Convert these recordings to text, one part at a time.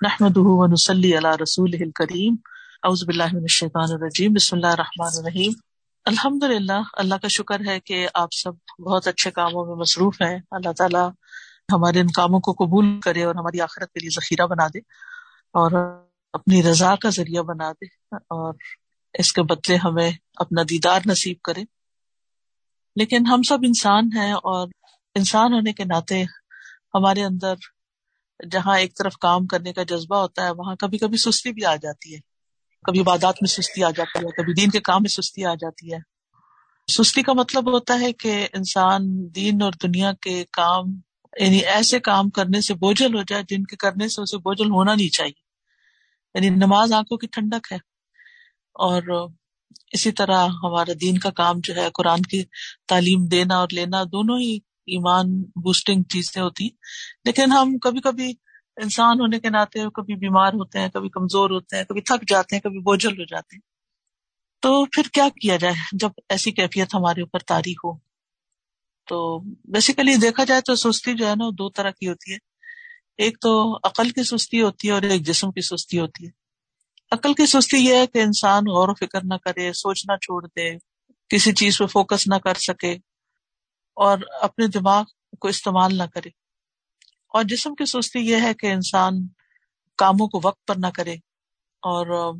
نحمده ونصلي على رسوله الكريم. اعوذ باللہ من الشیطان الرجیم. بسم اللہ الرحمن الرحیم. الحمد للہ اللہ کا شکر ہے کہ آپ سب بہت اچھے کاموں میں مصروف ہیں. اللہ تعالیٰ ہمارے ان کاموں کو قبول کرے اور ہماری آخرت کے لیے ذخیرہ بنا دے اور اپنی رضا کا ذریعہ بنا دے اور اس کے بدلے ہمیں اپنا دیدار نصیب کرے. لیکن ہم سب انسان ہیں اور انسان ہونے کے ناطے ہمارے اندر جہاں ایک طرف کام کرنے کا جذبہ ہوتا ہے، وہاں کبھی کبھی سستی بھی آ جاتی ہے۔ کبھی عبادات میں سستی آ جاتی ہے، کبھی دین کے کام میں سستی آ جاتی ہے۔ سستی کا مطلب ہوتا ہے کہ انسان دین اور دنیا کے کام یعنی ایسے کام کرنے سے بوجھل ہو جائے، جن کے کرنے سے اسے بوجھل ہونا نہیں چاہیے۔ یعنی نماز آنکھوں کی ٹھنڈک ہے۔ اور اسی طرح ہمارا دین کا کام جو ہے، قرآن کی تعلیم دینا اور لینا، دونوں ہی ایمان بوسٹنگ چیزیں ہوتی لیکن ہم کبھی کبھی انسان ہونے کے ناطے کبھی بیمار ہوتے ہیں، کبھی کمزور ہوتے ہیں، کبھی تھک جاتے ہیں، کبھی بوجھل ہو جاتے ہیں۔ تو پھر کیا کیا جائے جب ایسی کیفیت ہمارے اوپر تاری ہو؟ تو بیسیکلی دیکھا جائے تو سستی جو ہے نا دو طرح کی ہوتی ہے۔ ایک تو عقل کی سستی ہوتی ہے اور ایک جسم کی سستی ہوتی ہے۔ عقل کی سستی یہ ہے کہ انسان غور و فکر نہ کرے سوچنا چھوڑ دے، کسی چیز پہ فوکس نہ کر سکے۔ اور اپنے دماغ کو استعمال نہ کرے۔ اور جسم کی سستی یہ ہے کہ انسان کاموں کو وقت پر نہ کرے اور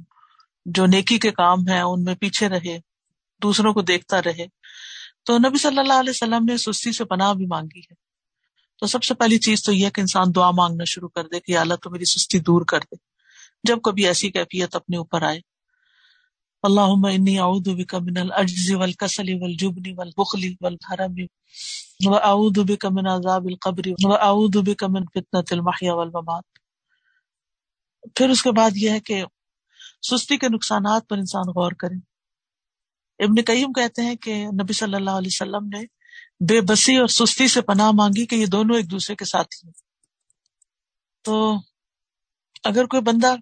جو نیکی کے کام ہیں ان میں پیچھے رہے، دوسروں کو دیکھتا رہے۔ تو نبی صلی اللہ علیہ وسلم نے سستی سے پناہ بھی مانگی ہے۔ تو سب سے پہلی چیز تو یہ کہ انسان دعا مانگنا شروع کر دے کہ اللہ تو میری سستی دور کر دے۔ جب کبھی ایسی کیفیت اپنے اوپر آئے اللہ انی اعوذ بک من العجز والکسل والجبن والبخل والحرم واعوذ بک من عذاب القبر واعوذ بک من فتنة المحیا والممات۔ پھر اس کے بعد یہ ہے کہ سستی کے نقصانات پر انسان غور کرے۔ ابن قیم کہتے ہیں کہ نبی صلی اللہ علیہ وسلم نے بے بسی اور سستی سے پناہ مانگی کہ یہ دونوں ایک دوسرے کے ساتھی ہیں۔ تو اگر کوئی بندہ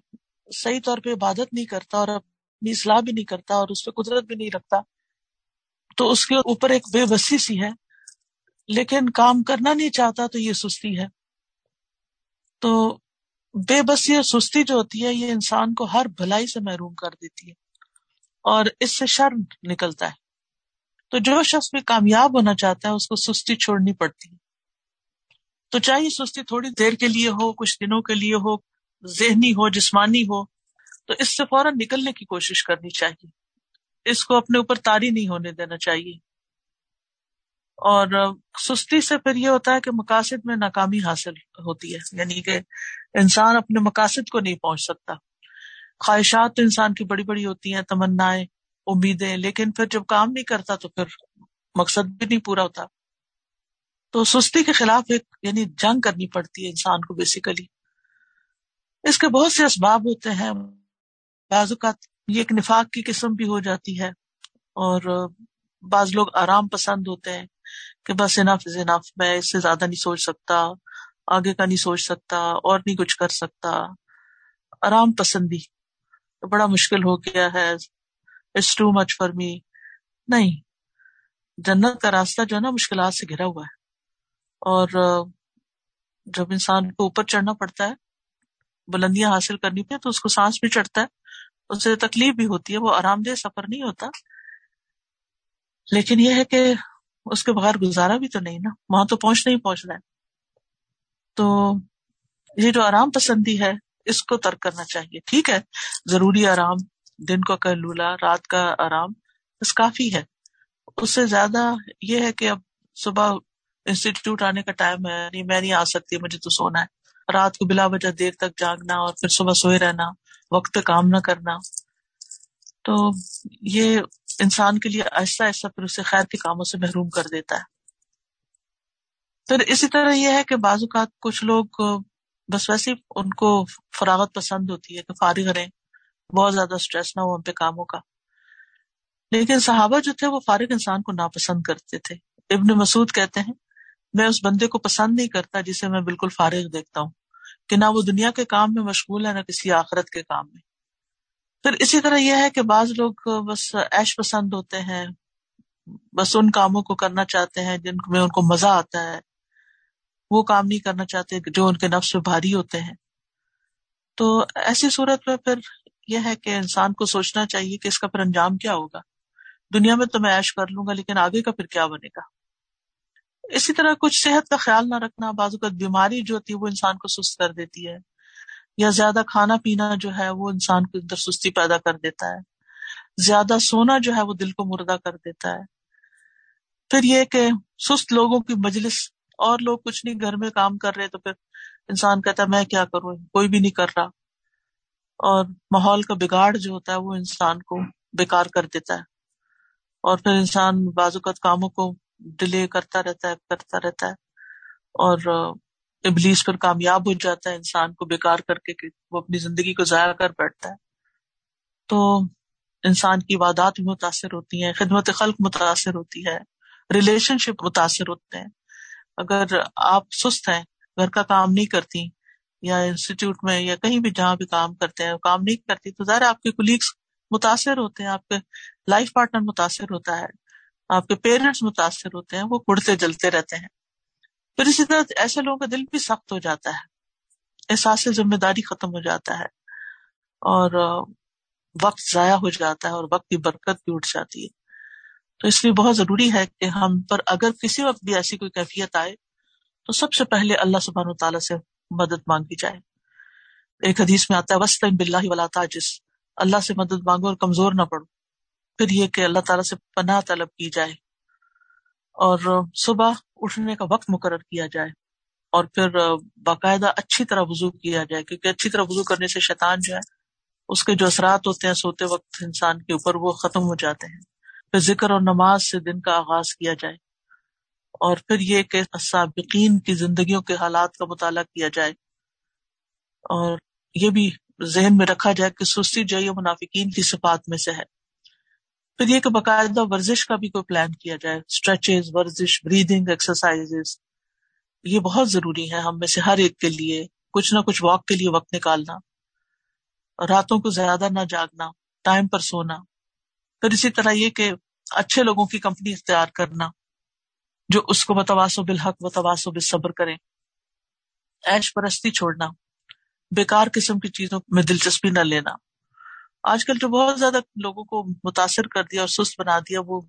صحیح طور پہ عبادت نہیں کرتا اور اپنی اصلاح بھی نہیں کرتا اور اس پہ قدرت بھی نہیں رکھتا۔ تو اس کے اوپر ایک بے بسی سی ہے، لیکن کام کرنا نہیں چاہتا تو یہ سستی ہے۔ تو بے بسی اور سستی جو ہوتی ہے، یہ انسان کو ہر بھلائی سے محروم کر دیتی ہے اور اس سے شرم نکلتا ہے۔ تو جو شخص بھی کامیاب ہونا چاہتا ہے، اس کو سستی چھوڑنی پڑتی ہے۔ تو چاہے سستی تھوڑی دیر کے لیے ہو، کچھ دنوں کے لیے ہو، ذہنی ہو، جسمانی ہو تو اس سے فوراً نکلنے کی کوشش کرنی چاہیے۔ اس کو اپنے اوپر تاری نہیں ہونے دینا چاہیے۔ اور سستی سے پھر یہ ہوتا ہے کہ مقاصد میں ناکامی حاصل ہوتی ہے یعنی کہ انسان اپنے مقاصد کو نہیں پہنچ سکتا۔ خواہشات تو انسان کی بڑی بڑی ہوتی ہیں تمنا امیدیں، لیکن پھر جب کام نہیں کرتا تو پھر مقصد بھی نہیں پورا ہوتا۔ تو سستی کے خلاف ایک یعنی جنگ کرنی پڑتی ہے انسان کو بیسیکلی اس کے بہت سے اسباب ہوتے ہیں۔ بعض اوقات یہ ایک نفاق کی قسم بھی ہو جاتی ہے اور بعض لوگ آرام پسند ہوتے ہیں کہ بس انف انف میں اس سے زیادہ نہیں سوچ سکتا، آگے کا نہیں سوچ سکتا، اور نہیں کچھ کر سکتا۔ آرام پسندی بڑا مشکل ہو گیا ہے۔ It's too much for me نہیں، جنت کا راستہ جو ہے نا، مشکلات سے گھرا ہوا ہے۔ اور جب انسان کو اوپر چڑھنا پڑتا ہے، بلندیاں حاصل کرنی پہ تو اس کو سانس بھی چڑھتا ہے۔ اس سے تکلیف بھی ہوتی ہے، وہ آرام دہ سفر نہیں ہوتا۔ لیکن یہ ہے کہ اس کے بغیر گزارا بھی تو نہیں نا، وہاں تو پہنچنا ہی پہنچنا ہے۔ تو یہ جو آرام پسندی ہے، اس کو ترک کرنا چاہیے۔ ٹھیک ہے، ضروری آرام، دن کا کہلولا رات کا آرام، بس کافی ہے۔ اس سے زیادہ یہ ہے کہ اب صبح انسٹیٹیوٹ آنے کا ٹائم ہے، نہیں، میں نہیں آ سکتی، مجھے تو سونا ہے۔ رات کو بلا وجہ دیر تک جاگنا اور پھر صبح سوئے رہنا۔ وقت پہ کام نہ کرنا۔ تو یہ انسان کے لیے آہستہ آہستہ پھر اسے خیر کے کاموں سے محروم کر دیتا ہے۔ پھر اسی طرح یہ ہے کہ بعض اوقات کچھ لوگ بس ویسے ان کو فراغت پسند ہوتی ہے کہ فارغ رہیں۔ بہت زیادہ اسٹریس نہ ہو ان پہ کاموں کا۔ لیکن صحابہ جو تھے وہ فارغ انسان کو ناپسند کرتے تھے۔ ابن مسعود کہتے ہیں، میں اس بندے کو پسند نہیں کرتا جسے میں بالکل فارغ دیکھتا ہوں۔ کہ نہ وہ دنیا کے کام میں مشغول ہے، نہ کسی آخرت کے کام میں۔ پھر اسی طرح یہ ہے کہ بعض لوگ بس ایش پسند ہوتے ہیں، بس ان کاموں کو کرنا چاہتے ہیں جن میں ان کو مزہ آتا ہے۔ وہ کام نہیں کرنا چاہتے جو ان کے نفس میں بھاری ہوتے ہیں۔ تو ایسی صورت میں پھر یہ ہے کہ انسان کو سوچنا چاہیے کہ اس کا پھر انجام کیا ہوگا۔ دنیا میں تو میں ایش کر لوں گا، لیکن آگے کا پھر کیا بنے گا؟ اسی طرح کچھ صحت کا خیال نہ رکھنا بعض اوقات بیماری جو ہوتی ہے وہ انسان کو سست کر دیتی ہے، یا زیادہ کھانا پینا جو ہے وہ انسان کو اندر سستی پیدا کر دیتا ہے، زیادہ سونا جو ہے وہ دل کو مردہ کر دیتا ہے۔ پھر یہ کہ سست لوگوں کی مجلس، اور لوگ کچھ نہیں، گھر میں کام کر رہے تو پھر انسان کہتا ہے، میں کیا کروں؟ کوئی بھی نہیں کر رہا۔ اور ماحول کا بگاڑ جو ہوتا ہے وہ انسان کو بیکار کر دیتا ہے۔ اور پھر انسان بعض اوقات کاموں کو ڈیلے کرتا رہتا ہے، کرتا رہتا ہے اور ابلیس پر کامیاب ہو جاتا ہے، انسان کو بیکار کر کے کہ وہ اپنی زندگی کو ضائع کر بیٹھتا ہے۔ تو انسان کی عبادات بھی متاثر ہوتی ہیں، خدمت خلق متاثر ہوتی ہے، ریلیشن شپ متاثر ہوتے ہیں۔ اگر آپ سست ہیں، گھر کا کام نہیں کرتی یا انسٹیٹیوٹ میں یا کہیں بھی جہاں بھی کام کرتے ہیں، کام نہیں کرتی، تو ظاہر آپ کے کولیگس متاثر ہوتے ہیں، آپ کے لائف پارٹنر متاثر ہوتا ہے۔ آپ کے پیرنٹس متاثر ہوتے ہیں، وہ کڑتے جلتے رہتے ہیں۔ پھر اسی طرح ایسے لوگوں کا دل بھی سخت ہو جاتا ہے۔ احساس ذمہ داری ختم ہو جاتا ہے۔ اور وقت ضائع ہو جاتا ہے اور وقت کی برکت بھی اٹھ جاتی ہے۔ تو اس لیے بہت ضروری ہے کہ ہم پر اگر کسی وقت بھی ایسی کوئی کیفیت آئے، تو سب سے پہلے اللہ سبحانہ تعالیٰ سے مدد مانگی جائے۔ ایک حدیث میں آتا ہے وسط بلّہ ولا تاجس اللہ سے مدد مانگو اور کمزور نہ پڑو۔ پھر یہ کہ اللہ تعالیٰ سے پناہ طلب کی جائے اور صبح اٹھنے کا وقت مقرر کیا جائے اور پھر باقاعدہ اچھی طرح وضو کیا جائے کیونکہ اچھی طرح وضو کرنے سے شیطان جو ہے، اس کے جو اثرات ہوتے ہیں سوتے وقت انسان کے اوپر وہ ختم ہو جاتے ہیں۔ پھر ذکر اور نماز سے دن کا آغاز کیا جائے اور پھر یہ کہ سابقین کی زندگیوں کے حالات کا مطالعہ کیا جائے اور یہ بھی ذہن میں رکھا جائے کہ سستی جو ہے منافقین کی صفات میں سے ہے۔ پھر یہ کہ باقاعدہ ورزش کا بھی کوئی پلان کیا جائے اسٹریچز ورزش بریدنگ ایکسرسائز یہ بہت ضروری ہے ہم میں سے ہر ایک کے لیے، کچھ نہ کچھ واک کے لیے وقت نکالنا، راتوں کو زیادہ نہ جاگنا ٹائم پر سونا، پھر اسی طرح یہ کہ اچھے لوگوں کی کمپنی اختیار کرنا، جو اس کو بتواس و بالحق بتواس و بصبر کریں ایش پرستی چھوڑنا، بیکار قسم کی چیزوں میں دلچسپی نہ لینا۔ آج کل جو بہت زیادہ لوگوں کو متاثر کر دیا اور سست بنا دیا، وہ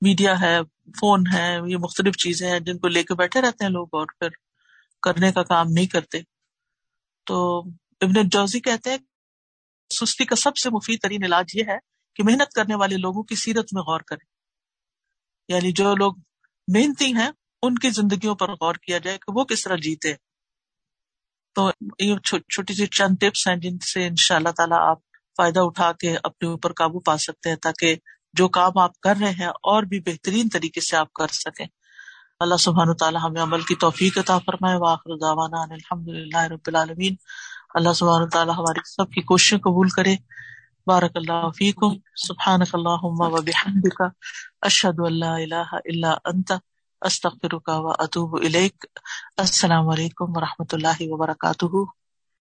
میڈیا ہے، فون ہے، یہ مختلف چیزیں ہیں جن کو لے کے بیٹھے رہتے ہیں لوگ اور پھر کرنے کا کام نہیں کرتے۔ تو ابن جوزی کہتے ہیں، سستی کا سب سے مفید ترین علاج یہ ہے کہ محنت کرنے والے لوگوں کی سیرت میں غور کریں۔ یعنی جو لوگ محنتی ہیں، ان کی زندگیوں پر غور کیا جائے کہ وہ کس طرح جیتے۔ تو یہ چھوٹی سی چند ٹپس ہیں جن سے ان شاء اللہ تعالیٰ آپ فائدہ اٹھا کے اپنے اوپر قابو پا سکتے ہیں تاکہ جو کام آپ کر رہے ہیں اور بھی بہترین طریقے سے آپ کر سکیں۔ اللہ سبحان و تعالیٰ ہمیں عمل کی توفیق عطا فرمائے۔ واخر دعوانا الحمد للہ رب العالمین۔ اللہ سبحان و تعالیٰ ہماری سب کی کوششیں قبول کرے۔ بارک اللہ فیکم۔ سبحانک اللہم و بحمدک۔ اشہد اللہ الہ الا انت۔ استغفرک و اتوب الیک۔ السلام علیکم و رحمۃ اللہ وبرکاتہ۔